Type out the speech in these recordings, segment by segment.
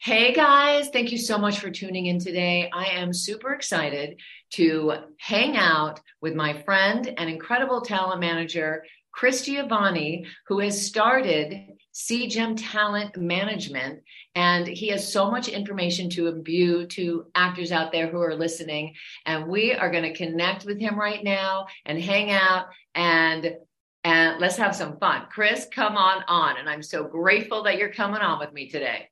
Hey guys, thank you so much for tuning in today. I am super excited to hang out with my friend and incredible talent manager, Chris Giovanni, who has started CGEM Talent Management. And he has so much information to imbue to actors out there who are listening. And we are going to connect with him right now and hang out and and let's have some fun. Chris, come on on. And I'm so grateful that you're coming on with me today.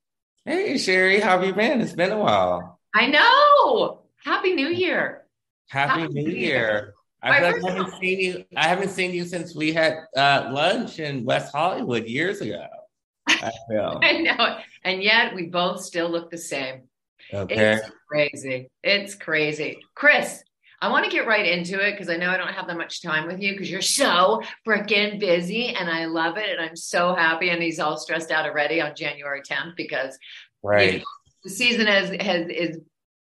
Hey, Sherry, how have you been? It's been a while. I know. Happy New Year. Happy, Happy New Year. Year. I, like I haven't seen you. I haven't seen you since we had uh, lunch in West Hollywood years ago. I feel. I know, and yet we both still look the same. Okay. It's crazy. It's crazy. Chris, I want to get right into it because I know I don't have that much time with you because you're so freaking busy and I love it. And I'm so happy. And he's all stressed out already on January 10th because right. You know, the season has, has is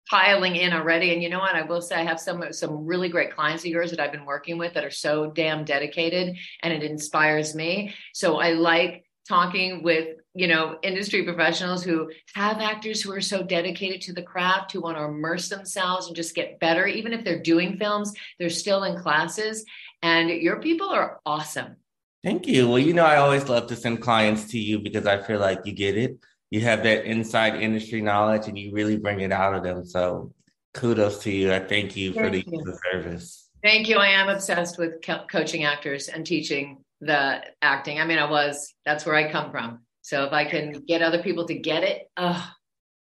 piling in already. And you know what? I will say I have some some really great clients of yours that I've been working with that are so damn dedicated and it inspires me. So I like talking with you know industry professionals who have actors who are so dedicated to the craft who want to immerse themselves and just get better even if they're doing films they're still in classes. And your people are awesome. Thank you. Well you know i always love to send clients to you because i feel like you get it. You have that inside industry knowledge and you really bring it out of them. So kudos to you. I thank you thank for the, the service. Thank you. I am obsessed with co- coaching actors and teaching the acting. I mean, I was, that's where I come from. So if I can get other people to get it, oh,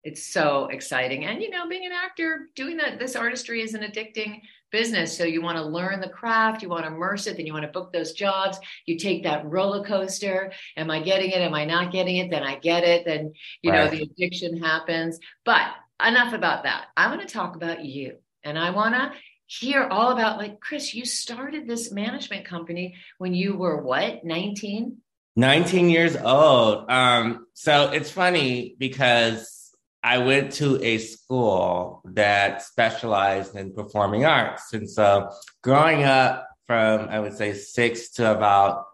it's so exciting. And, you know, being an actor, doing that, this artistry is an addicting business. So you want to learn the craft, you want to immerse it, then you want to book those jobs. You take that roller coaster. Am I getting it? Am I not getting it? Then I get it. Then, you right. know, the addiction happens. But enough about that. I want to talk about you. And I want to hear all about like Chris, you started this management company when you were what, 19? 19 years old. Um, so it's funny because I went to a school that specialized in performing arts. And so growing up from, I would say, sixth to about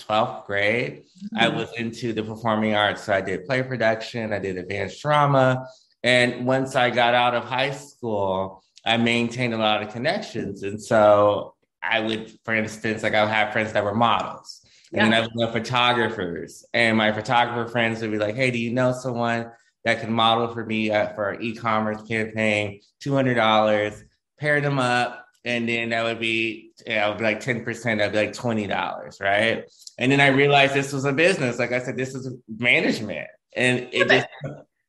12th grade, mm-hmm. I was into the performing arts. So I did play production, I did advanced drama. And once I got out of high school, I maintained a lot of connections. And so I would, for instance, like I would have friends that were models. And yeah. then I would know photographers. And my photographer friends would be like, hey, do you know someone that can model for me uh, for our e-commerce campaign? $200, pair them up. And then that would be, yeah, would be like 10%, that'd be like $20, right? And then I realized this was a business. Like I said, this is management. And it just,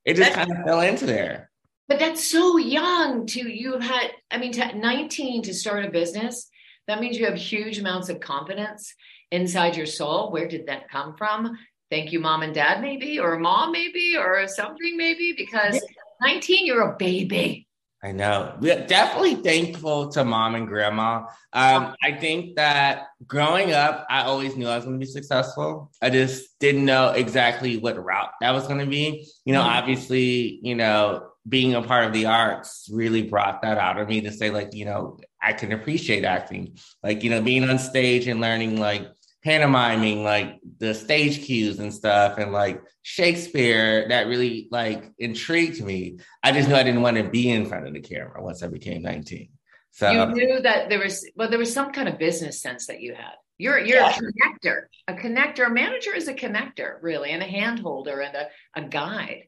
it just kind of fell into there. But that's so young to you had, I mean, to 19 to start a business, that means you have huge amounts of confidence inside your soul. Where did that come from? Thank you, mom and dad, maybe, or mom, maybe, or something, maybe, because 19, you're a baby. I know. We're definitely thankful to mom and grandma. Um, I think that growing up, I always knew I was going to be successful. I just didn't know exactly what route that was going to be. You know, mm-hmm. obviously, you know, being a part of the arts really brought that out of me to say, like, you know, I can appreciate acting. Like, you know, being on stage and learning like pantomiming, like the stage cues and stuff, and like Shakespeare, that really like intrigued me. I just knew I didn't want to be in front of the camera once I became 19. So you knew that there was well, there was some kind of business sense that you had. You're you're yeah. a connector. A connector, a manager is a connector, really, and a hand holder and a, a guide.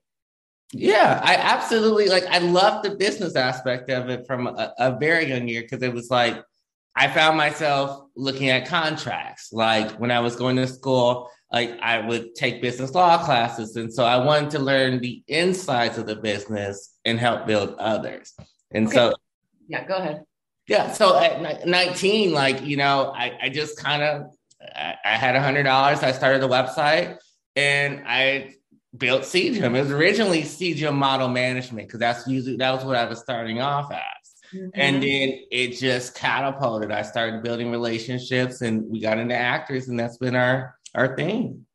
Yeah, I absolutely like. I love the business aspect of it from a, a very young year because it was like I found myself looking at contracts. Like when I was going to school, like I would take business law classes, and so I wanted to learn the insides of the business and help build others. And okay. so, yeah, go ahead. Yeah, so at 19, like you know, I, I just kind of I, I had a hundred dollars. I started a website, and I built CGEM. It was originally CGEM model management because that's usually that was what I was starting off as. Mm-hmm. And then it just catapulted. I started building relationships and we got into actors, and that's been our our thing.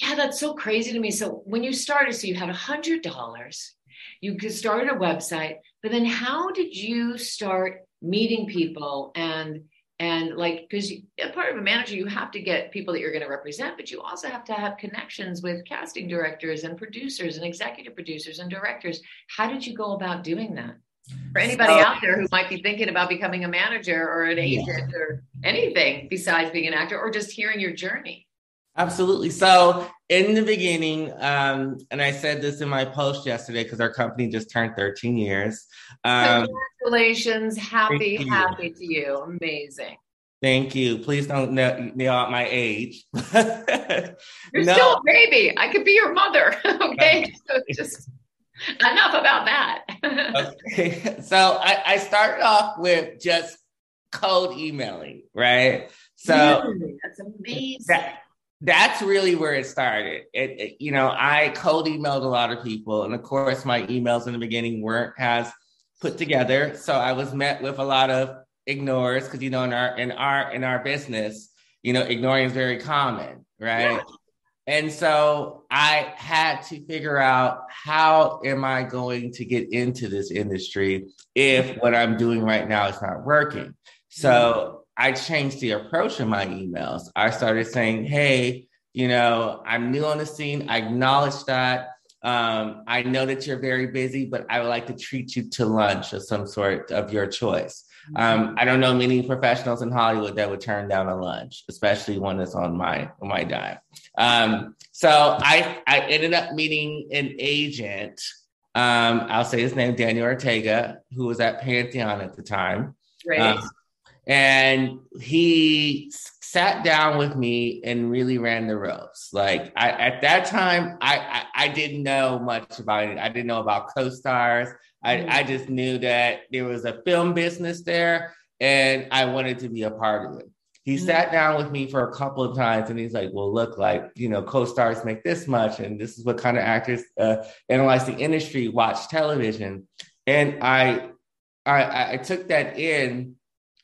Yeah, that's so crazy to me. So when you started, so you had a hundred dollars, you started a website, but then how did you start meeting people and and like because a part of a manager you have to get people that you're going to represent but you also have to have connections with casting directors and producers and executive producers and directors how did you go about doing that for anybody so, out there who might be thinking about becoming a manager or an agent yeah. or anything besides being an actor or just hearing your journey absolutely so in the beginning um, and i said this in my post yesterday because our company just turned 13 years um, congratulations happy happy to you amazing Thank you. Please don't nail out my age. You're no. still a baby. I could be your mother. okay. So just enough about that. okay. So I, I, started off with just cold emailing, right? So that's amazing. That, that's really where it started. It, it, you know, I cold emailed a lot of people, and of course, my emails in the beginning weren't as put together. So I was met with a lot of ignores because you know in our in our in our business, you know, ignoring is very common, right? Yeah. And so I had to figure out how am I going to get into this industry if what I'm doing right now is not working. So I changed the approach in my emails. I started saying, hey, you know, I'm new on the scene. I acknowledge that. Um, I know that you're very busy, but I would like to treat you to lunch of some sort of your choice. Um, I don't know many professionals in Hollywood that would turn down a lunch, especially one that's on my on my dime. Um, so I I ended up meeting an agent. Um, I'll say his name, Daniel Ortega, who was at Pantheon at the time. Great. Um, and he sat down with me and really ran the ropes. Like I, at that time, I, I, I didn't know much about it. I didn't know about co-stars. I, mm-hmm. I just knew that there was a film business there, and I wanted to be a part of it. He mm-hmm. sat down with me for a couple of times, and he's like, "Well, look, like you know, co-stars make this much, and this is what kind of actors uh, analyze the industry, watch television." And I, I, I took that in,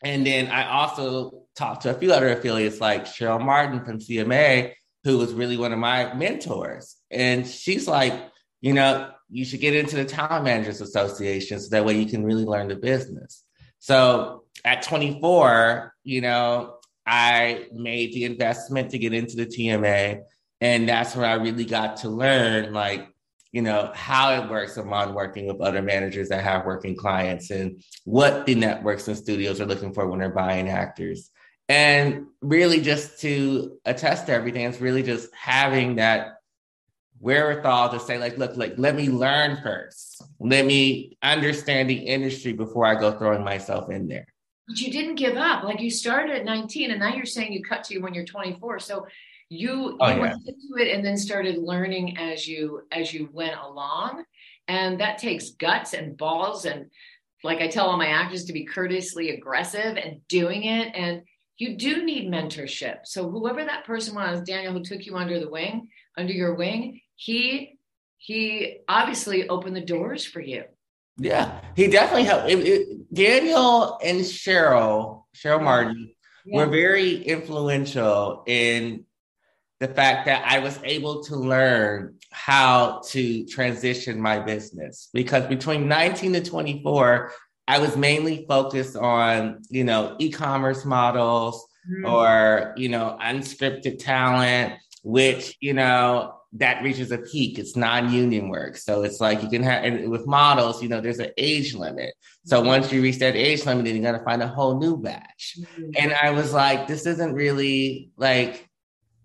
and then I also talked to a few other affiliates like Cheryl Martin from CMA, who was really one of my mentors. And she's like, you know, you should get into the Talent Managers Association so that way you can really learn the business. So at 24, you know, I made the investment to get into the TMA. And that's where I really got to learn like you know, how it works among working with other managers that have working clients and what the networks and studios are looking for when they're buying actors. And really just to attest to everything, it's really just having that wherewithal to say, like, look, like, let me learn first. Let me understand the industry before I go throwing myself in there. But you didn't give up. Like you started at 19 and now you're saying you cut to when you're 24. So you, oh, you yeah. went into it and then started learning as you as you went along and that takes guts and balls and like i tell all my actors to be courteously aggressive and doing it and you do need mentorship so whoever that person was daniel who took you under the wing under your wing he he obviously opened the doors for you yeah he definitely helped it, it, daniel and cheryl cheryl martin yeah. were very influential in the fact that I was able to learn how to transition my business because between 19 to 24, I was mainly focused on, you know, e-commerce models mm. or, you know, unscripted talent, which, you know, that reaches a peak. It's non-union work. So it's like you can have and with models, you know, there's an age limit. So mm-hmm. once you reach that age limit, then you gotta find a whole new batch. Mm-hmm. And I was like, this isn't really like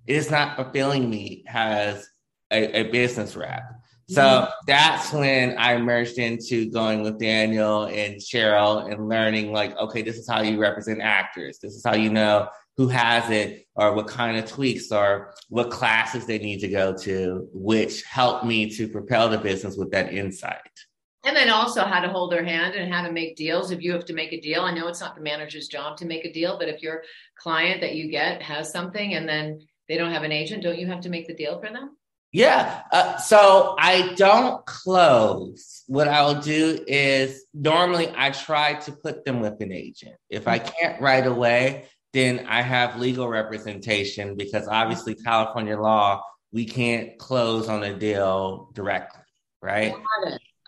it's not fulfilling me as a, a business rep. So mm-hmm. that's when I merged into going with Daniel and Cheryl and learning like, okay, this is how you represent actors. This is how you know who has it or what kind of tweaks or what classes they need to go to, which helped me to propel the business with that insight. And then also how to hold their hand and how to make deals. If you have to make a deal, I know it's not the manager's job to make a deal, but if your client that you get has something and then they don't have an agent, don't you have to make the deal for them? Yeah. Uh, so I don't close. What I'll do is normally I try to put them with an agent. If I can't right away, then I have legal representation because obviously California law, we can't close on a deal directly, right?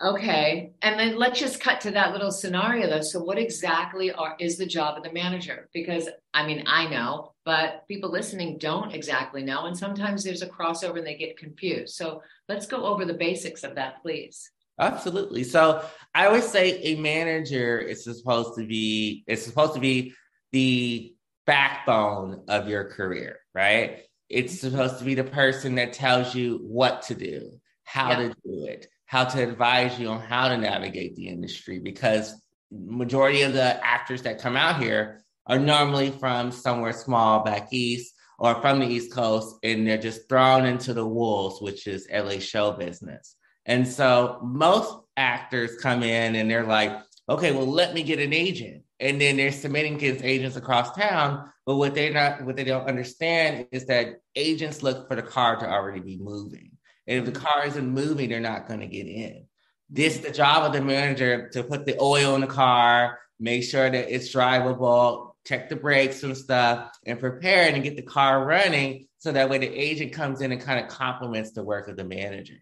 Okay. And then let's just cut to that little scenario though. So what exactly are is the job of the manager? Because I mean, I know, but people listening don't exactly know. And sometimes there's a crossover and they get confused. So let's go over the basics of that, please. Absolutely. So I always say a manager is supposed to be it's supposed to be the backbone of your career, right? It's mm-hmm. supposed to be the person that tells you what to do, how yeah. to do it, how to advise you on how to navigate the industry because majority of the actors that come out here are normally from somewhere small back east or from the east coast and they're just thrown into the wolves which is la show business and so most actors come in and they're like okay well let me get an agent and then they're submitting against agents across town but what they're not what they don't understand is that agents look for the car to already be moving and if the mm-hmm. car isn't moving, they're not going to get in. This is the job of the manager to put the oil in the car, make sure that it's drivable, check the brakes and stuff, and prepare it and get the car running so that way the agent comes in and kind of complements the work of the manager.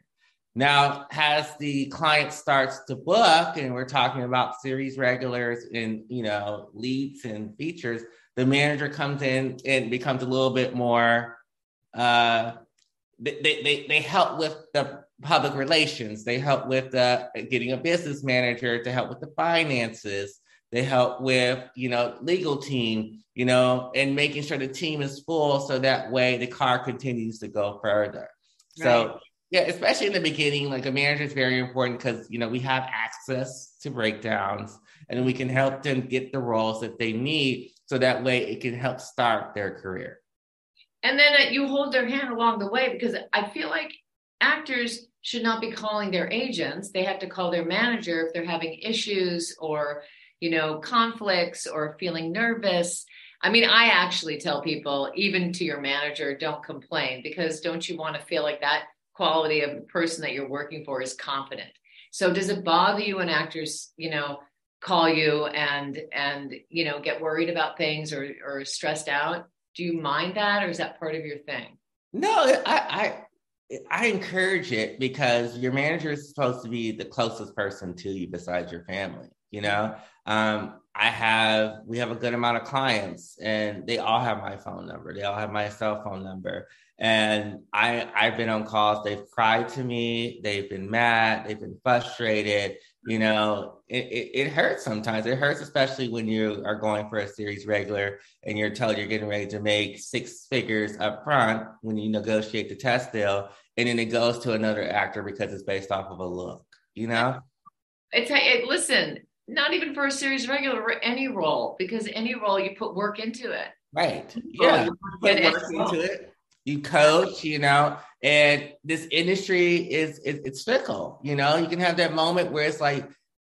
Now, as the client starts to book, and we're talking about series regulars and you know leads and features, the manager comes in and becomes a little bit more uh, they, they, they help with the public relations. They help with the, getting a business manager to help with the finances. They help with, you know, legal team, you know, and making sure the team is full so that way the car continues to go further. Right. So yeah, especially in the beginning, like a manager is very important because you know we have access to breakdowns and we can help them get the roles that they need so that way it can help start their career and then uh, you hold their hand along the way because I feel like actors should not be calling their agents. They have to call their manager if they're having issues or, you know, conflicts or feeling nervous. I mean, I actually tell people, even to your manager, don't complain because don't you want to feel like that quality of the person that you're working for is confident? So does it bother you when actors, you know, call you and and you know get worried about things or or stressed out? do you mind that or is that part of your thing no i i i encourage it because your manager is supposed to be the closest person to you besides your family you know um, i have we have a good amount of clients and they all have my phone number they all have my cell phone number and i i've been on calls they've cried to me they've been mad they've been frustrated you know, it, it, it, hurts sometimes. It hurts, especially when you are going for a series regular and you're told you're getting ready to make six figures up front when you negotiate the test deal. And then it goes to another actor because it's based off of a look, you know? It's, it, listen, not even for a series regular, any role, because any role you put work into it. Right. Yeah. You put work into it you coach, you know, and this industry is, is it's fickle, you know. You can have that moment where it's like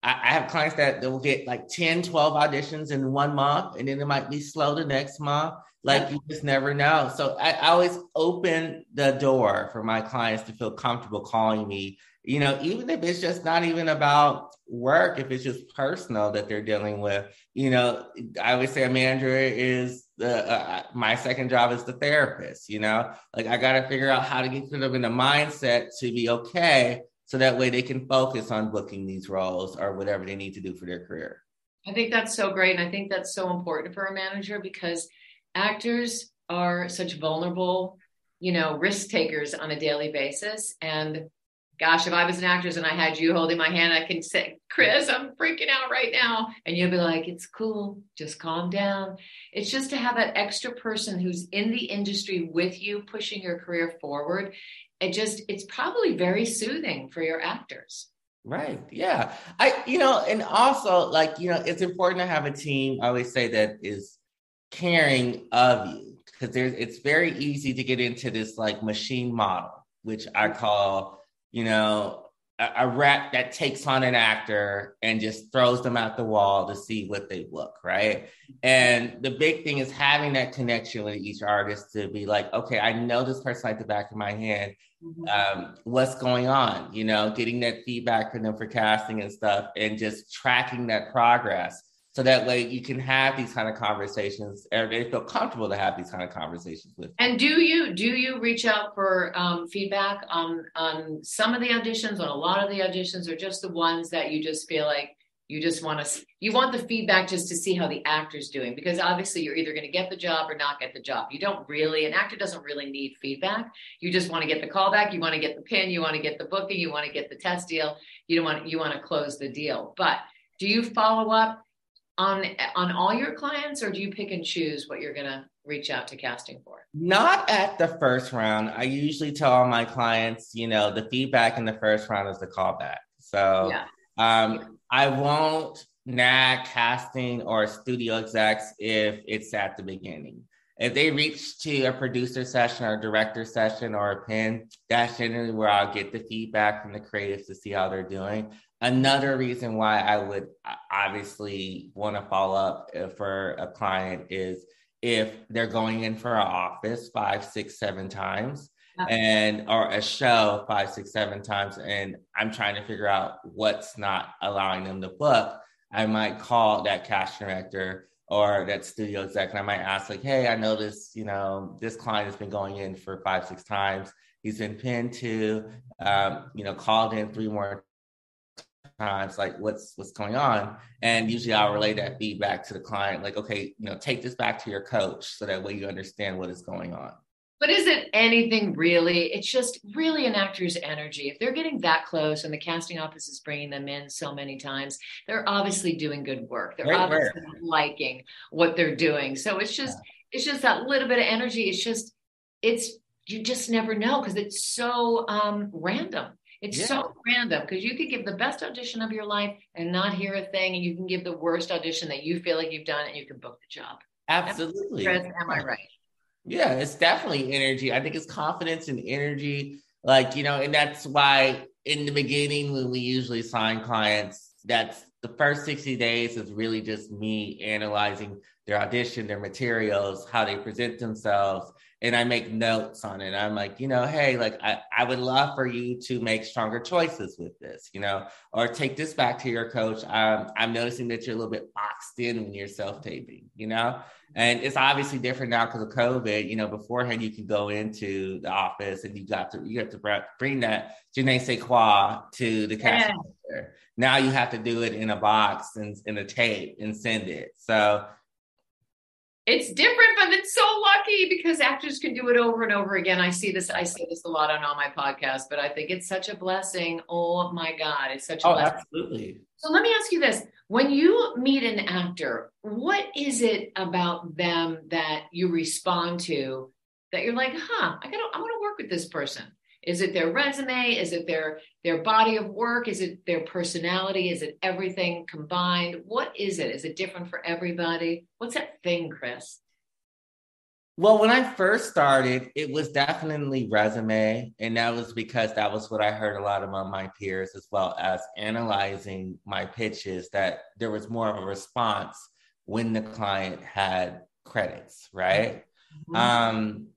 I, I have clients that will get like 10, 12 auditions in one month, and then it might be slow the next month. Like you just never know. So I, I always open the door for my clients to feel comfortable calling me you know, even if it's just not even about work, if it's just personal that they're dealing with, you know, I always say a manager is the uh, my second job is the therapist. You know, like I got to figure out how to get them in the mindset to be okay, so that way they can focus on booking these roles or whatever they need to do for their career. I think that's so great, and I think that's so important for a manager because actors are such vulnerable, you know, risk takers on a daily basis, and gosh, if I was an actress and I had you holding my hand, I can say, Chris, I'm freaking out right now. And you'll be like, it's cool. Just calm down. It's just to have that extra person who's in the industry with you, pushing your career forward. It just, it's probably very soothing for your actors. Right. Yeah. I, you know, and also like, you know, it's important to have a team. I always say that is caring of you because there's, it's very easy to get into this like machine model, which I mm-hmm. call you know, a, a rep that takes on an actor and just throws them out the wall to see what they look, right? And the big thing is having that connection with each artist to be like, okay, I know this person like the back of my hand. Mm-hmm. Um, what's going on? You know, getting that feedback from them for casting and stuff, and just tracking that progress so that way you can have these kind of conversations or they feel comfortable to have these kind of conversations with and do you do you reach out for um, feedback on on some of the auditions on a lot of the auditions or just the ones that you just feel like you just want to you want the feedback just to see how the actor's doing? Because obviously you're either going to get the job or not get the job. You don't really an actor doesn't really need feedback. You just want to get the callback you want to get the pin you want to get the booking you want to get the test deal. You don't want you want to close the deal. But do you follow up on on all your clients or do you pick and choose what you're going to reach out to casting for not at the first round i usually tell all my clients you know the feedback in the first round is the callback so yeah. um, i won't nag casting or studio execs if it's at the beginning if they reach to a producer session or a director session or a pin, that's generally where I'll get the feedback from the creatives to see how they're doing. Another reason why I would obviously want to follow up uh, for a client is if they're going in for an office five, six, seven times and or a show five, six, seven times, and I'm trying to figure out what's not allowing them to book, I might call that cash director or that studio exec and I might ask like, hey, I noticed, you know, this client has been going in for five, six times. He's been pinned to, um, you know, called in three more times like what's what's going on? And usually i'll relay that feedback to the client like okay you know take this back to your coach so that way you understand what is going on. But is it anything really? It's just really an actor's energy. If they're getting that close and the casting office is bringing them in so many times they're obviously doing good work. They're obviously liking what they're doing. So it's just yeah. it's just that little bit of energy. It's just it's you just never know because it's so um random it's yeah. so random because you could give the best audition of your life and not hear a thing, and you can give the worst audition that you feel like you've done, and you can book the job. Absolutely. Am I right? Yeah, it's definitely energy. I think it's confidence and energy. Like, you know, and that's why in the beginning, when we usually sign clients, that's the first 60 days is really just me analyzing their audition, their materials, how they present themselves, and I make notes on it. I'm like, you know, hey, like I, I would love for you to make stronger choices with this, you know, or take this back to your coach. Um, I'm noticing that you're a little bit boxed in when you're self-taping, you know, and it's obviously different now because of COVID. You know, beforehand you can go into the office and you got to you have to bring that je ne sais quoi to the cashier. Yeah. Now you have to do it in a box and in a tape and send it. So it's different, but it's so lucky because actors can do it over and over again. I see this, I say this a lot on all my podcasts, but I think it's such a blessing. Oh my God, it's such a oh, blessing. Absolutely. So let me ask you this. When you meet an actor, what is it about them that you respond to that you're like, huh, I gotta, I want to work with this person? Is it their resume? Is it their their body of work? Is it their personality? Is it everything combined? What is it? Is it different for everybody? What's that thing, Chris? Well, when I first started, it was definitely resume. And that was because that was what I heard a lot among my peers, as well as analyzing my pitches, that there was more of a response when the client had credits, right? Mm-hmm. Um,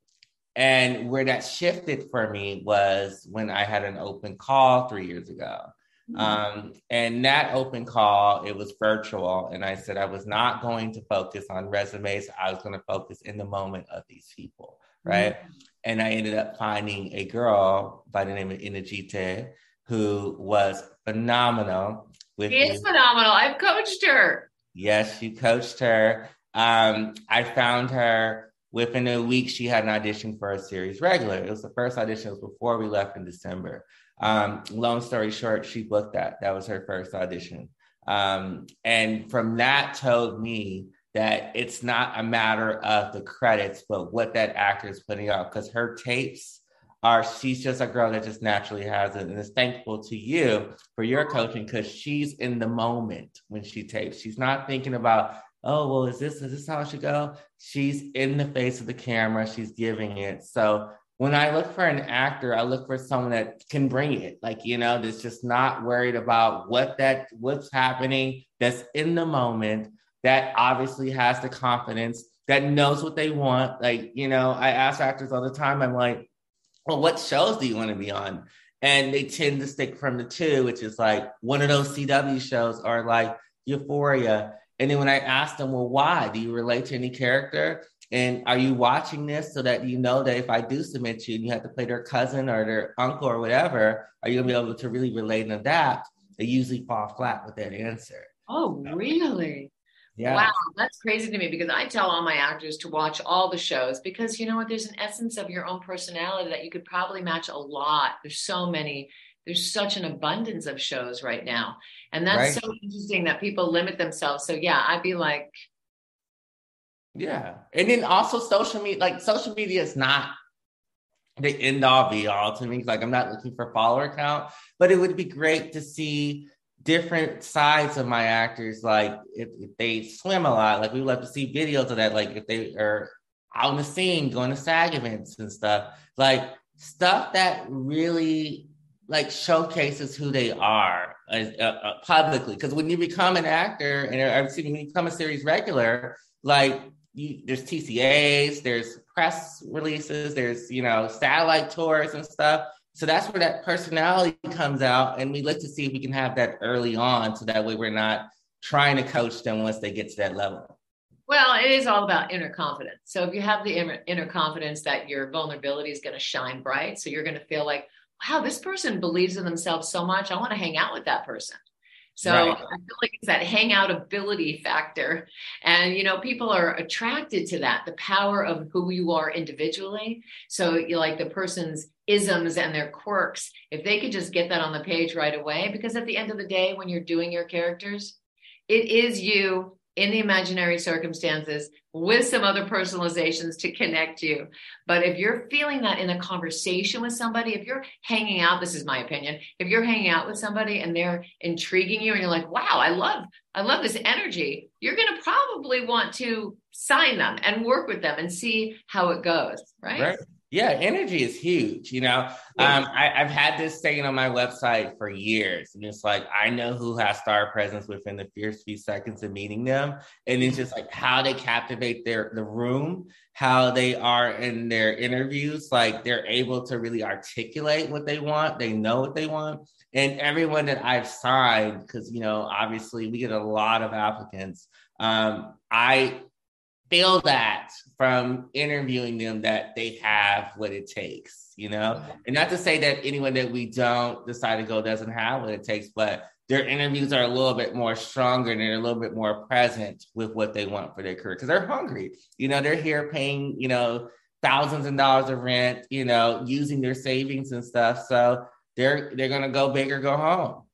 and where that shifted for me was when I had an open call three years ago. Mm-hmm. Um, and that open call, it was virtual. And I said I was not going to focus on resumes. I was going to focus in the moment of these people. Right. Mm-hmm. And I ended up finding a girl by the name of Inajite who was phenomenal. With she is me. phenomenal. I've coached her. Yes, you coached her. Um, I found her Within a week, she had an audition for a series regular. It was the first audition. It was before we left in December. Um, long story short, she booked that. That was her first audition. Um, and from that told me that it's not a matter of the credits, but what that actor is putting out. Because her tapes are, she's just a girl that just naturally has it. And is thankful to you for your coaching because she's in the moment when she tapes. She's not thinking about oh well is this is this how it should go? She's in the face of the camera. She's giving it. So when i look for an actor i look for someone that can bring it. Like you know that's just not worried about what that what's happening that's in the moment that obviously has the confidence that knows what they want. Like you know i ask actors all the time i'm like well what shows do you want to be on? And they tend to stick from the two which is like one of those cw shows or like euphoria And then when I asked them, well, why? Do you relate to any character? And are you watching this so that you know that if I do submit you and you have to play their cousin or their uncle or whatever, are you gonna be able to really relate and adapt? They usually fall flat with that answer. Oh, really? Yeah. Wow, that's crazy to me because I tell all my actors to watch all the shows because you know what? There's an essence of your own personality that you could probably match a lot. There's so many, there's such an abundance of shows right now. And that's right. so interesting that people limit themselves. So, yeah, I'd be like, yeah. And then also social media, like social media is not the end all be all to me. Like I'm not looking for follower count, but it would be great to see different sides of my actors. Like if, if they swim a lot, like we love to see videos of that. Like if they are out in the scene, going to SAG events and stuff, like stuff that really like showcases who they are uh, uh, publicly. Because when you become an actor and uh, when you become a series regular, like you, there's TCAs, there's press releases, there's you know satellite tours and stuff. So that's where that personality comes out, and we look to see if we can have that early on, so that way we're not trying to coach them once they get to that level. Well, it is all about inner confidence. So if you have the inner confidence that your vulnerability is going to shine bright, so you're going to feel like, wow, this person believes in themselves so much. I want to hang out with that person. So right. I feel like it's that hangout ability factor. And, you know, people are attracted to that, the power of who you are individually. So you like the person's isms and their quirks, if they could just get that on the page right away, because at the end of the day, when you're doing your characters, it is you in the imaginary circumstances with some other personalizations to connect you. But if you're feeling that in a conversation with somebody, if you're hanging out, this is my opinion, if you're hanging out with somebody and they're intriguing you and you're like, wow, I love, I love this energy, you're going to probably want to sign them and work with them and see how it goes. Right. Right. Yeah, energy is huge. You know, um, I, have had this saying on my website for years, and it's like I know who has star presence within the first few seconds of meeting them, and it's just like how they captivate their the room, how they are in their interviews, like they're able to really articulate what they want, they know what they want, and everyone that I've signed, because you know, obviously we get a lot of applicants. Um, I feel that from interviewing them that they have what it takes, you know? And not to say that anyone that we don't decide to go doesn't have what it takes, but their interviews are a little bit more stronger and they're a little bit more present with what they want for their career because they're hungry. You know, they're here paying, you know, thousands of dollars of rent, you know, using their savings and stuff. So they're they're gonna go big or go home.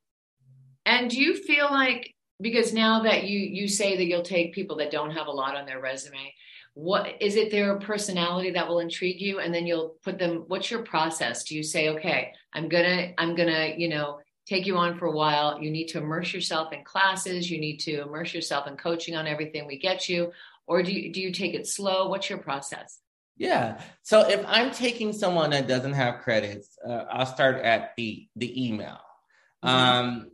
And do you feel like because now that you you say that you'll take people that don't have a lot on their resume what is it their personality that will intrigue you? And then you'll put them what's your process? Do you say okay i'm gonna i'm gonna you know take you on for a while. You need to immerse yourself in classes. You need to immerse yourself in coaching on everything we get you. Or do you do you take it slow? What's your process? Yeah. So if i'm taking someone that doesn't have credits uh, i'll start at the the email. Mm-hmm. um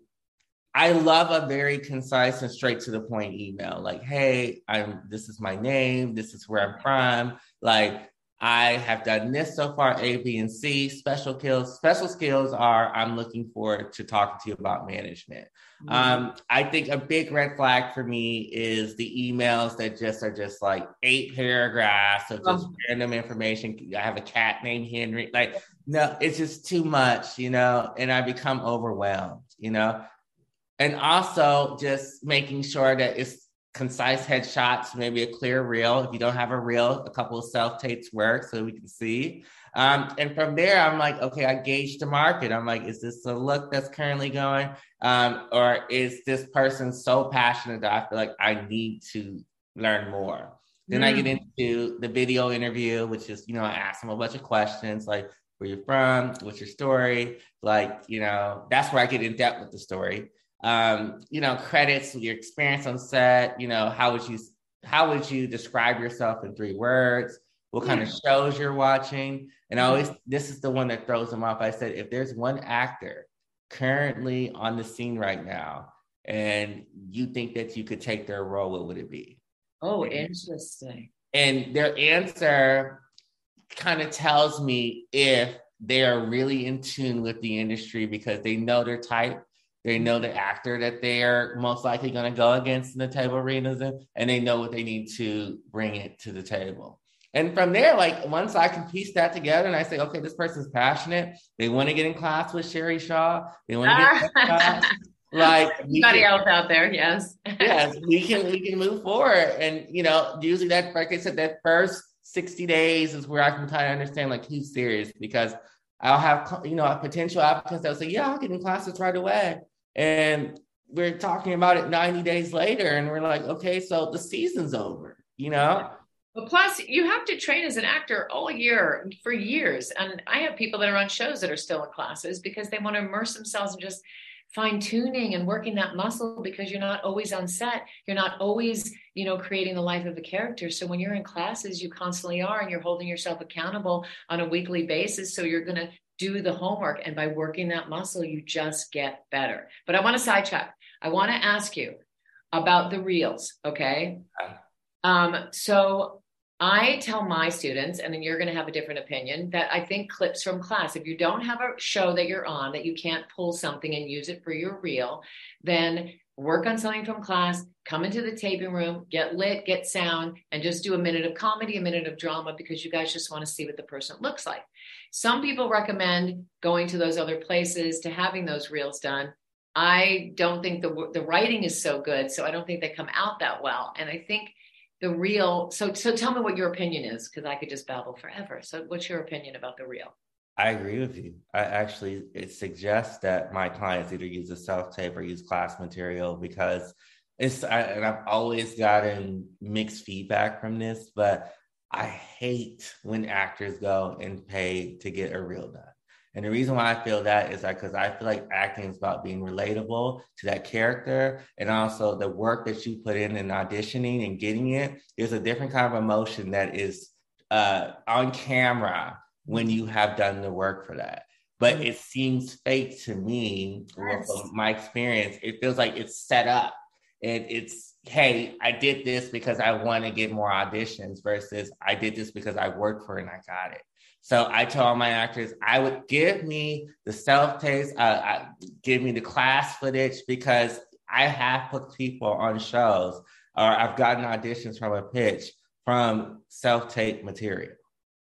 I love a very concise and straight to the point email. Like, hey, I'm this is my name, this is where I'm from. Like, I have done this so far, A, B, and C. Special skills, special skills are I'm looking forward to talking to you about management. Mm-hmm. Um, I think a big red flag for me is the emails that just are just like eight paragraphs of just oh. random information. I have a cat named Henry. Like, no, it's just too much, you know, and I become overwhelmed, you know and also just making sure that it's concise headshots, maybe a clear reel. If you don't have a reel, a couple of self tapes work so we can see. Um, and from there, I'm like, okay, I gauge the market. I'm like, is this a look that's currently going? Um, or is this person so passionate that I feel like I need to learn more? Then I get mm. into the video interview, which is, you know, I ask them a bunch of questions like, where you're from, what's your story? Like, you know, that's where I get in depth with the story um, you know, credits your experience on set. You know, how would you how would you describe yourself in three words? What kind of shows you're watching? And I always this is the one that throws them off. I said, if there's one actor currently on the scene right now, and you think that you could take their role, what would it be? Oh, interesting. And their answer kind of tells me if they are really in tune with the industry because they know their type They mm-hmm. know the actor that they're most likely going to go against in the table arenas, and they know what they need to bring it to the table. And from there, like once I can piece that together and I say, okay, this person's passionate. They want to get in class with Sherry Shaw. They want to get in ah. class. Like anybody else out there, yes. yes, we can we can move forward. And you know, usually that like I said, that first 60 days is where I can kind of understand like who's serious because I'll have you know a potential applicants that'll say, Yeah, I'll get in classes right away. And we're talking about it 90 days later, and we're like, okay, so the season's over, you know? But plus, you have to train as an actor all year for years. And I have people that are on shows that are still in classes because they want to immerse themselves in just fine tuning and working that muscle because you're not always on set. You're not always, you know, creating the life of a character. So when you're in classes, you constantly are and you're holding yourself accountable on a weekly basis. So you're going to do the homework. And by working that muscle, you just get better. But I want to sidetrack. I want to ask you about the reels. Okay. Um, so I tell my students, and then you're going to have a different opinion, that I think clips from class, if you don't have a show that you're on that you can't pull something and use it for your reel, then work on something from class, come into the taping room, get lit, get sound, and just do a minute of comedy, a minute of drama, because you guys just want to see what the person looks like. Some people recommend going to those other places to having those reels done. I don't think the the writing is so good, so I don't think they come out that well. And I think the reel so so tell me what your opinion is because i could just babble forever. So what's your opinion about the reel? I agree with you. I actually it suggests that my clients either use a self-tape or use class material because it's I, and i've always gotten mixed feedback from this but i hate when actors go and pay to get a reel done and the reason why I feel that is that because I feel like acting is about being relatable to that character and also the work that you put in in auditioning and getting it. There's a different kind of emotion that is uh, on camera when you have done the work for that. But it seems fake to me, yes. from my experience. It feels like it's set up and it's hey, I did this because I want to get more auditions versus I did this because I worked for it and I got it. So I told my actors, I would give me the self taste, uh, I, give me the class footage because I have put people on shows or I've gotten auditions from a pitch from self tape material.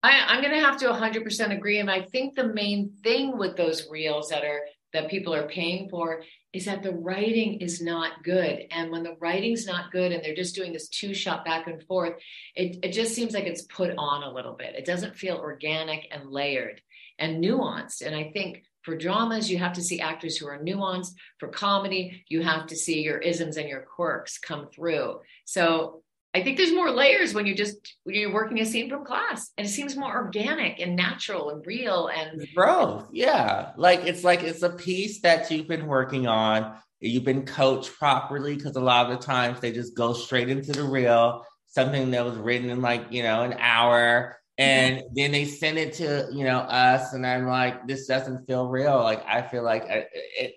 I, am going to have to 100% agree. And I think the main thing with those reels that are that people are paying for is that the writing is not good. And when the writing's not good and they're just doing this two shot back and forth, it, it just seems like it's put on a little bit. It doesn't feel organic and layered and nuanced. And I think for dramas, you have to see actors who are nuanced. For comedy, you have to see your isms and your quirks come through. So I think there's more layers when you just when you're working a scene from class, and it seems more organic and natural and real and growth. Yeah, like it's like it's a piece that you've been working on. You've been coached properly because a lot of the times they just go straight into the reel, something that was written in like you know an hour, and mm-hmm. then they send it to you know us, and I'm like, this doesn't feel real. Like I feel like uh, it,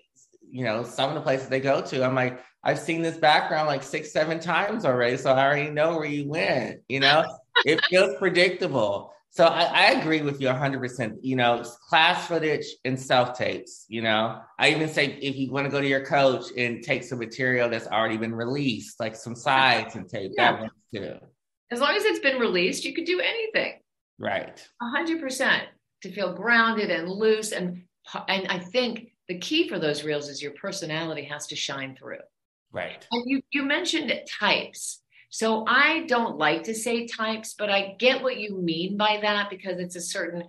you know, some of the places they go to, I'm like, I've seen this background like six, seven times already. So I already know where you went, you know, it feels predictable. So I, I, agree with you 100%. You know, class footage and self tapes. You know, I even say if you want to go to your coach and take some material that's already been released, like some sides and tape, yeah. that works too. As long as it's been released, you could do anything. Right. 100% to feel grounded and loose. And, and I think the key for those reels is your personality has to shine through. Right. And you, you mentioned types. So I don't like to say types, but I get what you mean by that because it's a certain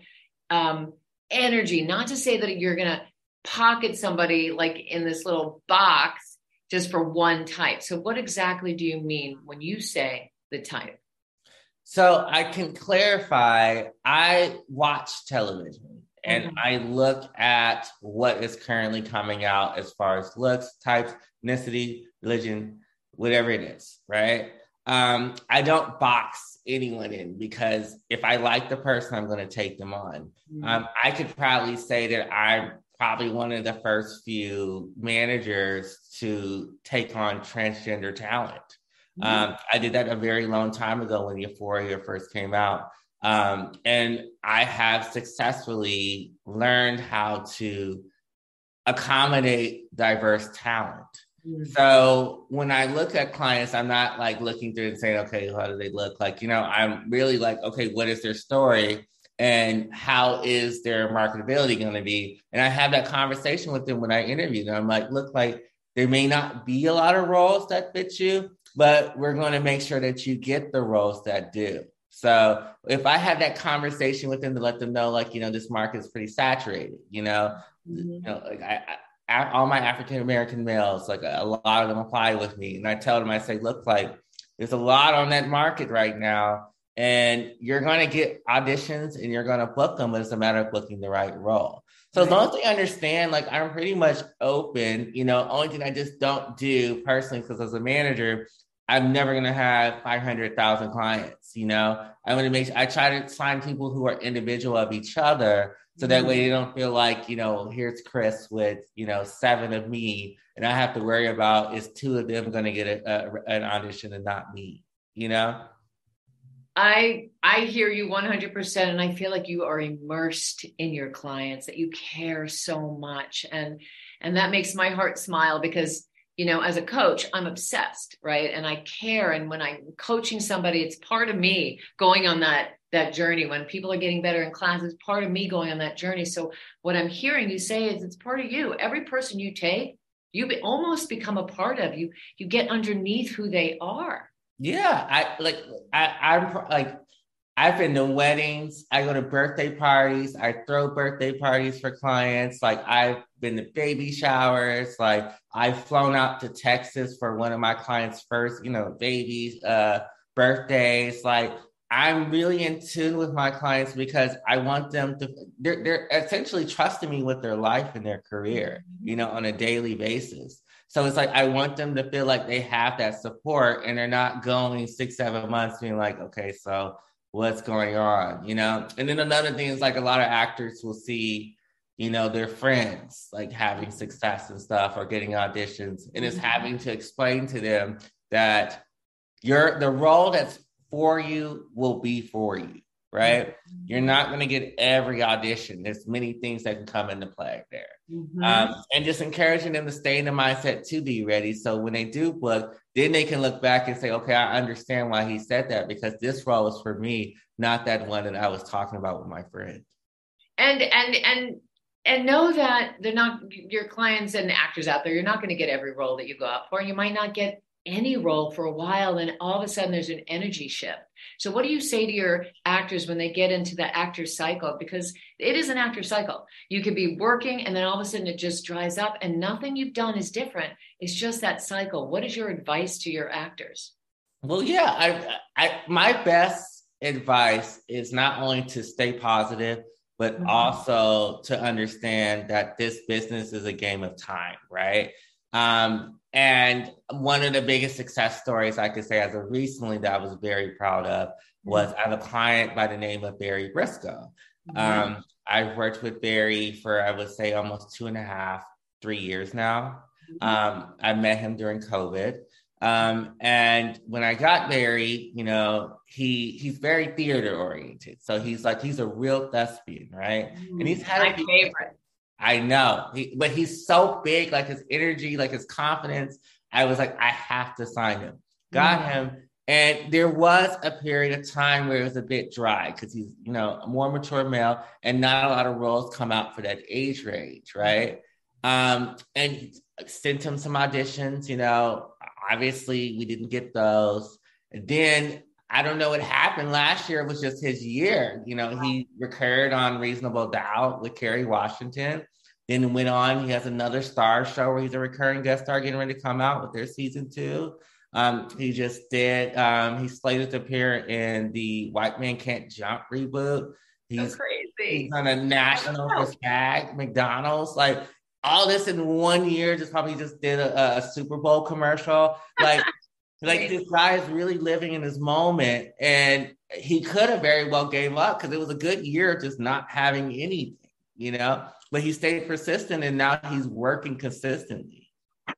um, energy. Not to say that you're going to pocket somebody like in this little box just for one type. So, what exactly do you mean when you say the type? So, I can clarify I watch television and mm-hmm. I look at what is currently coming out as far as looks, types, ethnicity, religion, whatever it is, right? Um, I don't box anyone in because if I like the person, I'm going to take them on. Mm-hmm. Um, I could probably say that I'm probably one of the first few managers to take on transgender talent. Mm-hmm. Um, I did that a very long time ago when Euphoria first came out. Um, and I have successfully learned how to accommodate diverse talent. Mm-hmm. So when I look at clients, I'm not like looking through and saying, okay, how do they look? Like, you know, I'm really like, okay, what is their story? And how is their marketability going to be? And I have that conversation with them when I interview them. I'm like, look, like there may not be a lot of roles that fit you, but we're going to make sure that you get the roles that do. So if I have that conversation with them to let them know, like, you know, this market is pretty saturated, you know, mm-hmm. you know, like I, I all my African American males, like a, lot of them apply with me. And I tell them, I say, look, like there's a lot on that market right now. And you're going to get auditions and you're going to book them, but it's a matter of booking the right role. So as long as they understand, like I'm pretty much open, you know, only thing I just don't do personally, because as a manager, I'm never gonna have 500,000 clients. You know, I'm gonna make. I try to find people who are individual of each other, so that way mm-hmm. they don't feel like you know, here's Chris with you know seven of me, and I have to worry about is two of them gonna get a, a, an audition and not me. You know. I I hear you 100% and I feel like you are immersed in your clients that you care so much and and that makes my heart smile because you know, as a coach, I'm obsessed, right? And I care. And when I'm coaching somebody, it's part of me going on that that journey. When people are getting better in class, it's part of me going on that journey. So what I'm hearing you say is it's part of you. Every person you take, you be, almost become a part of you. You get underneath who they are. Yeah, I like I I'm like I've been to weddings, I go to birthday parties, I throw birthday parties for clients. Like I've been to baby showers, like I've flown out to Texas for one of my clients' first, you know, babies, uh, birthdays. Like I'm really in tune with my clients because I want them to they're they're essentially trusting me with their life and their career, you know, on a daily basis. So it's like I want them to feel like they have that support and they're not going six, seven months being like, okay, so what's going on, you know? And then another thing is like a lot of actors will see, you know, their friends like having success and stuff or getting auditions and it's mm-hmm. having to explain to them that your the role that's for you will be for you, right? Mm-hmm. You're not going to get every audition. There's many things that can come into play there. Mm-hmm. Um, and just encouraging them to stay in the mindset to be ready. So when they do book, then they can look back and say, okay, I understand why he said that because this role was for me, not that one that I was talking about with my friend. And and and and know that they're not your clients and actors out there. You're not going to get every role that you go out for. You might not get any role for a while and all of a sudden there's an energy shift. So what do you say to your actors when they get into the actor cycle? Because it is an actor cycle. You could be working and then all of a sudden it just dries up and nothing you've done is different. It's just that cycle. What is your advice to your actors? Well, yeah, I, I my best advice is not only to stay positive, but mm-hmm. also to understand that this business is a game of time, right? Um, and one of the biggest success stories I could say as of recently that I was very proud of was I have a client by the name of Barry Briscoe. Mm-hmm. Um, I've worked with Barry for I would say almost two and a half, three years now. Mm-hmm. Um, I met him during COVID. Um, and when I got Barry, you know, he he's very theater oriented. So he's like he's a real thespian, right? Mm, and he's had my favorite. I know, he, but he's so big, like his energy, like his confidence. I was like, I have to sign him. Got mm-hmm. him. And there was a period of time where it was a bit dry because he's, you know, a more mature male and not a lot of roles come out for that age range, right? Um, and sent him some auditions, you know, obviously we didn't get those. And then I don't know what happened last year. It was just his year. You know, he recurred on Reasonable Doubt with Kerry Washington. Then went on. He has another star show where he's a recurring guest star getting ready to come out with their season two. Um, he just did. Um, he's slated to appear in the White Men Can't Jump reboot. He's so crazy. He's on a national SAG, McDonald's. Like all this in one year. Just probably just did a, a Super Bowl commercial. Like like this guy is really living in his moment, and he could have very well gave up because it was a good year just not having anything, you know. But he stayed persistent, and now he's working consistently.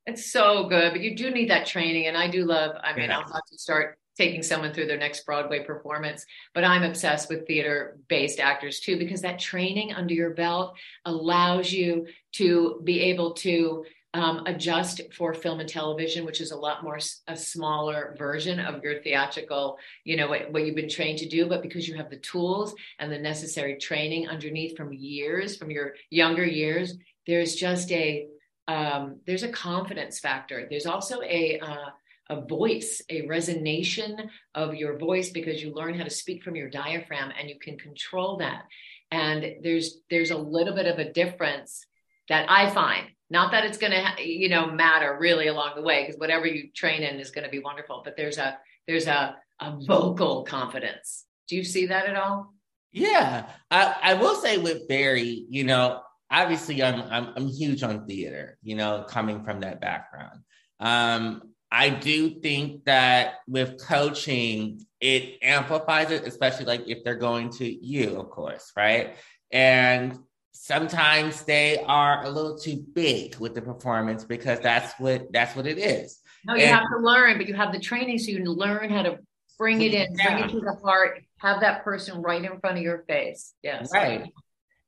It's so good, but you do need that training, and I do love. I mean, yeah. I'll have to start taking someone through their next Broadway performance. But I'm obsessed with theater based actors too, because that training under your belt allows you to be able to um, adjust for film and television, which is a lot more a smaller version of your theatrical, you know, what, what, you've been trained to do. But because you have the tools and the necessary training underneath from years, from your younger years, there's just a um, there's a confidence factor. There's also a uh, a voice, a resonation of your voice because you learn how to speak from your diaphragm and you can control that. And there's there's a little bit of a difference that I find not that it's going to, you know, matter really along the way, because whatever you train in is going to be wonderful. But there's a there's a a vocal confidence. Do you see that at all? Yeah, I, I will say with Barry, you know, obviously I'm, I'm I'm huge on theater. You know, coming from that background, um, I do think that with coaching, it amplifies it, especially like if they're going to you, of course, right? And sometimes they are a little too big with the performance because that's what that's what it is. No, you and, have to learn, but you have the training so you learn how to bring it in, yeah. bring it to the heart, have that person right in front of your face. Yes. Right.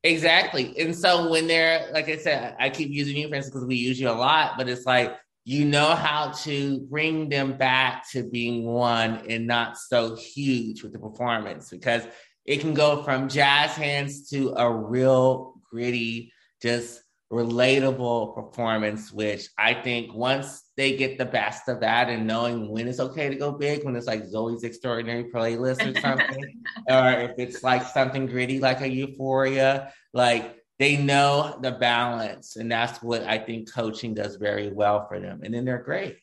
Exactly. And so when they're like I said, I keep using you for instance because we use you a lot, but it's like you know how to bring them back to being one and not so huge with the performance because it can go from jazz hands to a real gritty, just relatable performance, which I think once they get the best of that and knowing when it's okay to go big, when it's like Zoey's Extraordinary Playlist or something, or if it's like something gritty like a Euphoria, like they know the balance. And that's what I think coaching does very well for them. And then they're great.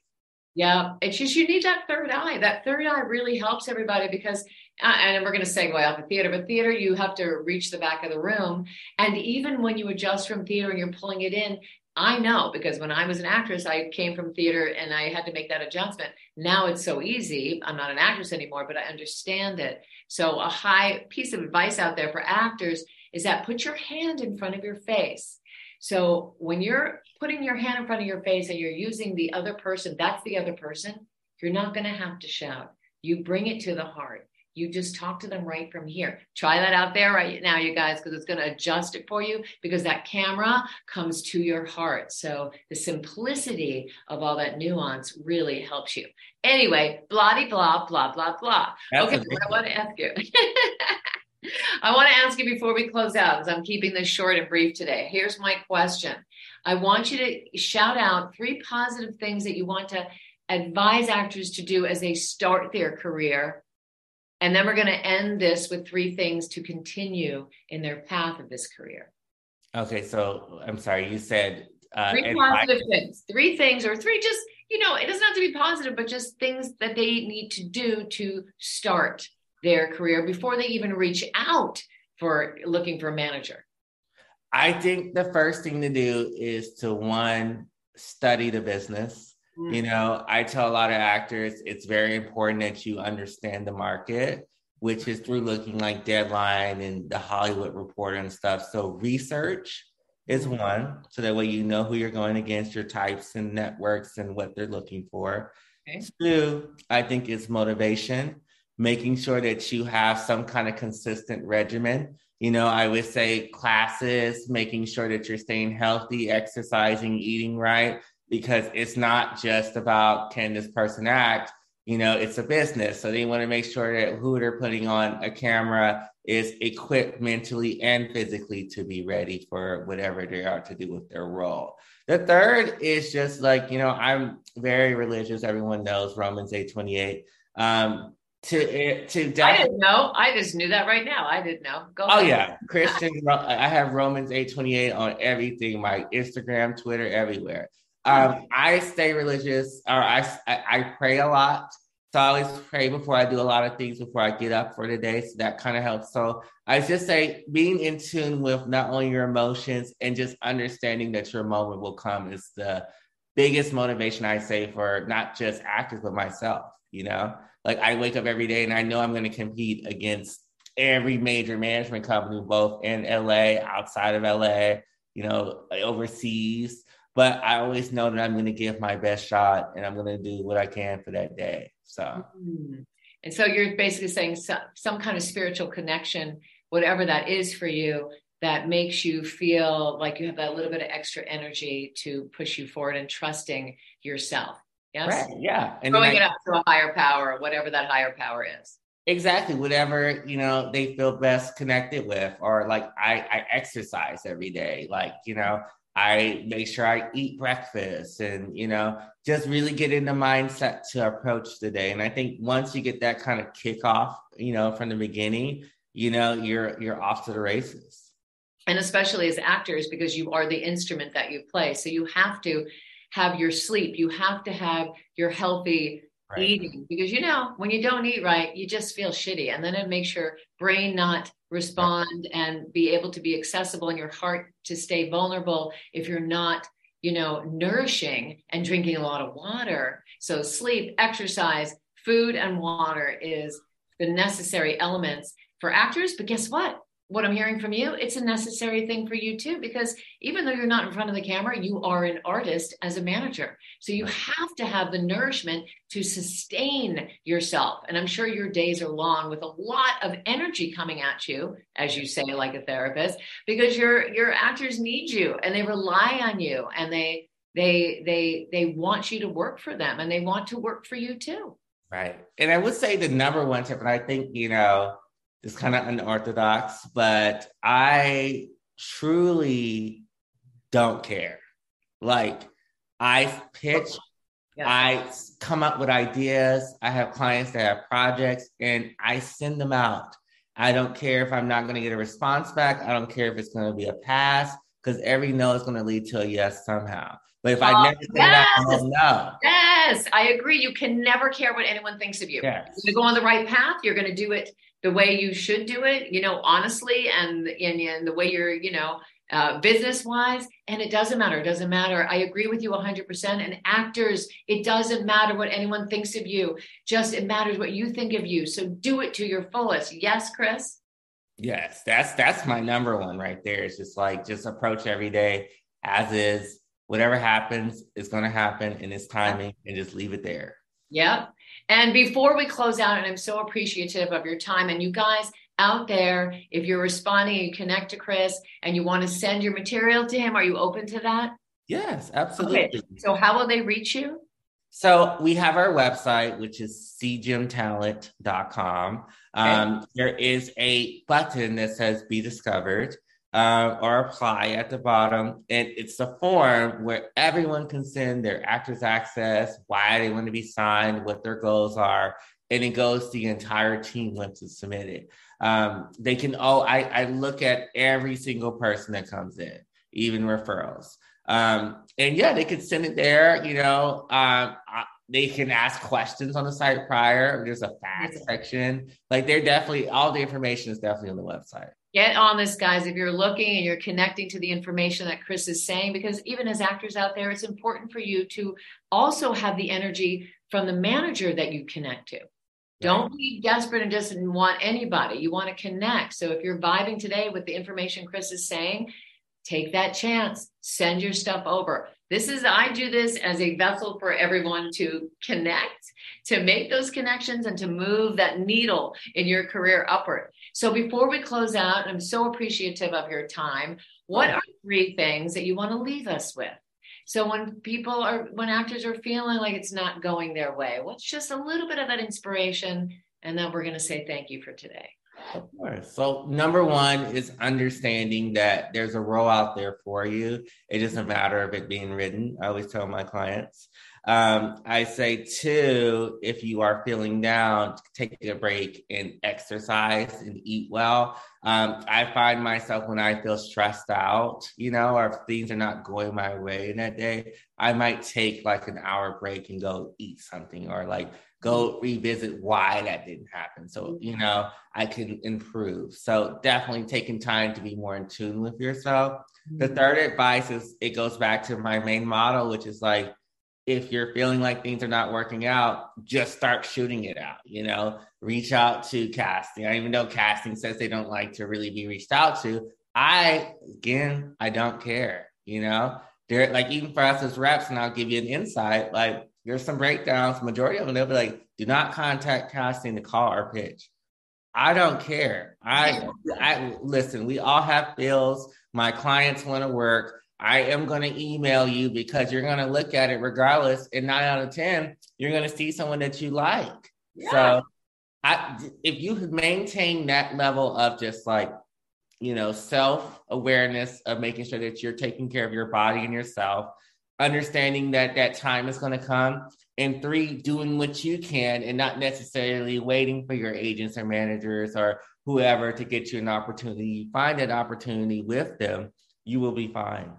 Yeah, it's just you need that third eye. That third eye really helps everybody because uh, and we're going to segue off of theater, but theater, you have to reach the back of the room. And even when you adjust from theater and you're pulling it in, I know because when I was an actress, I came from theater and I had to make that adjustment. Now it's so easy. I'm not an actress anymore, but I understand it. So, a high piece of advice out there for actors is that put your hand in front of your face. So, when you're putting your hand in front of your face and you're using the other person, that's the other person, you're not going to have to shout. You bring it to the heart you just talk to them right from here. Try that out there right now, you guys, because it's going to adjust it for you because that camera comes to your heart. So the simplicity of all that nuance really helps you. Anyway, blah blah blah blah blah. That's okay, I want to ask you. I want to ask you before we close out, because I'm keeping this short and brief today. Here's my question. I want you to shout out three positive things that you want to advise actors to do as they start their career and then we're going to end this with three things to continue in their path of this career. Okay, so I'm sorry, you said uh, three positive things. Three things, or three just, you know, it doesn't have to be positive, but just things that they need to do to start their career before they even reach out for looking for a manager. I think the first thing to do is to one, study the business. Mm. You know, I tell a lot of actors it's very important that you understand the market, which is through looking like Deadline and the Hollywood Reporter and stuff. So, research is mm. one, so that way you know who you're going against, your types and networks and what they're looking for. Okay. Two, I think is motivation, making sure that you have some kind of consistent regimen. You know, I would say classes, making sure that you're staying healthy, exercising, eating right, because it's not just about can this person act? You know it's a business. So they want to make sure that who they're putting on a camera is equipped mentally and physically to be ready for whatever they are to do with their role. The third is just like you know i'm very religious. Everyone knows romans 8 28 um, to eh, to def- I didn't know. I just knew that right now. I didn't know. Go oh ahead. yeah, Christian. I have Romans eight twenty eight on everything, my Instagram, Twitter, everywhere. Um, I stay religious, or I, I, I pray a lot. So I always pray before I do a lot of things before I get up for the day. So that kind of helps. So I just say being in tune with not only your emotions and just understanding that your moment will come is the biggest motivation I say for not just actors, but myself. You know, like I wake up every day and I know I'm going to compete against every major management company, both in LA, outside of LA, you know, overseas. But I always know that I'm going to give my best shot and I'm going to do what I can for that day. So. Mm-hmm. And so you're basically saying some, some kind of spiritual connection, whatever that is for you, that makes you feel like you have that little bit of extra energy to push you forward and trusting yourself. Yes. Right. Yeah. And throwing it up to a higher power, whatever that higher power is. Exactly. Whatever, you know, they feel best connected with. Or like I, I exercise every day. Like, you know, I make sure I eat breakfast and, you know, just really get in the mindset to approach the day. And I think once you get that kind of kickoff, you know, from the beginning, you know, you're you're off to the races and especially as actors because you are the instrument that you play so you have to have your sleep you have to have your healthy right. eating because you know when you don't eat right you just feel shitty and then it makes your brain not respond right. and be able to be accessible and your heart to stay vulnerable if you're not you know nourishing and drinking a lot of water so sleep exercise food and water is the necessary elements for actors but guess what what I'm hearing from you, it's a necessary thing for you too, because even though you're not in front of the camera, you are an artist as a manager. So you have to have the nourishment to sustain yourself. And I'm sure your days are long with a lot of energy coming at you, as you say, like a therapist, because your your actors need you and they rely on you and they they they they want you to work for them and they want to work for you too. Right. And I would say the number one tip, and I think, you know, it's kind of unorthodox, but I truly don't care. Like I pitch, yeah. I come up with ideas. I have clients that have projects and I send them out. I don't care if I'm not going to get a response back. I don't care if it's going to be a pass because every no is going to lead to a yes somehow. But if oh, I ah, never say yes. that, don't. Yes, I agree. You can never care what anyone thinks of you. Yes. You're going to go on the right path. You're going to do it the way you should do it, you know, honestly, and and, and the way you're, you know, uh, business wise. And it doesn't matter. It doesn't matter. I agree with you 100%. And actors, it doesn't matter what anyone thinks of you. Just it matters what you think of you. So do it to your fullest. Yes, Chris. Yes, that's that's my number one right there. It's just like just approach every day as is. Whatever happens is going to happen in its timing, and just leave it there. Yep. And before we close out, and I'm so appreciative of your time, and you guys out there, if you're responding, you connect to Chris and you want to send your material to him, are you open to that? Yes, absolutely. Okay. So, how will they reach you? So we have our website, which is cgymtalent.com. Okay. Um, there is a button that says be discovered uh, or apply at the bottom. And it's a form where everyone can send their actors access, why they want to be signed, what their goals are. And it goes to the entire team once it's submitted. Um, they can, oh, I, I look at every single person that comes in, even referrals. Um, and yeah, they could send it there, you know. Um, they can ask questions on the site prior. There's a FAQ section. Like they're definitely all the information is definitely on the website get on this guys if you're looking and you're connecting to the information that chris is saying because even as actors out there it's important for you to also have the energy from the manager that you connect to. Don't be desperate and just want anybody. You want to connect. So if you're vibing today with the information chris is saying take that chance. Send your stuff over this is i do this as a vessel for everyone to connect to make those connections and to move that needle in your career upward so before we close out, I'm so appreciative of your time. What are three things that you want to leave us with? So when people are, when actors are feeling like it's not going their way, what's just a little bit of that inspiration? And then we're going to say thank you for today. Of course. So number one is understanding that there's a role out there for you. It doesn't matter of it being written. I always tell my clients. Um, I say too, if you are feeling down, take a break and exercise and eat well. Um, I find myself when I feel stressed out, you know, or if things are not going my way in that day, I might take like an hour break and go eat something or like go revisit why that didn't happen. So, you know, I can improve. So definitely taking time to be more in tune with yourself. The mm-hmm. third advice is it goes back to my main model, which is like if you're feeling like things are not working out, just start shooting it out. You know, reach out to casting. I even know casting says they don't like to really be reached out to. I again, I don't care. You know, there like even for us as reps, and I'll give you an insight. Like there's some breakdowns. Majority of them, they'll be like, do not contact casting to call or pitch. I don't care. I, I listen, we all have bills. My clients want to work. I am going to email you because you're going to look at it regardless. And nine out of 10, you're going to see someone that you like. Yeah. So I, if you maintain that level of just like, you know, self awareness of making sure that you're taking care of your body and yourself, understanding that that time is going to come, and three, doing what you can and not necessarily waiting for your agents or managers or whoever to get you an opportunity. Find that opportunity with them, you will be fine.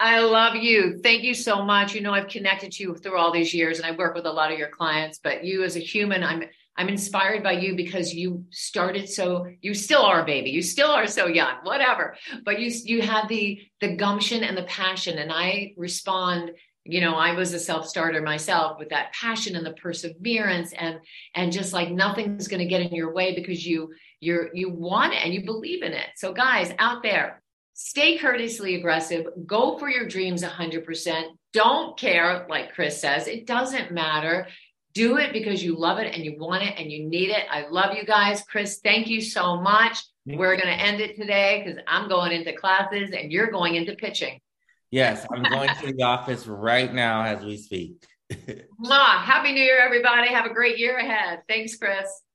I love you. Thank you so much. You know, I've connected to you through all these years and I work with a lot of your clients, but you as a human, I'm I'm inspired by you because you started so you still are a baby. You still are so young, whatever. But you you have the the gumption and the passion and I respond you know i was a self-starter myself with that passion and the perseverance and and just like nothing's going to get in your way because you you're you want it and you believe in it so guys out there stay courteously aggressive, go for your dreams 100%. Don't care, like Chris says, it doesn't matter. Do it because you love it and you want it and you need it. I love you guys. Chris, thank you so much. We're going to end it today because I'm going into classes and you're going into pitching. Yes, I'm going to the office right now as we speak. Mwah. Happy New Year, everybody. Have a great year ahead. Thanks, Chris.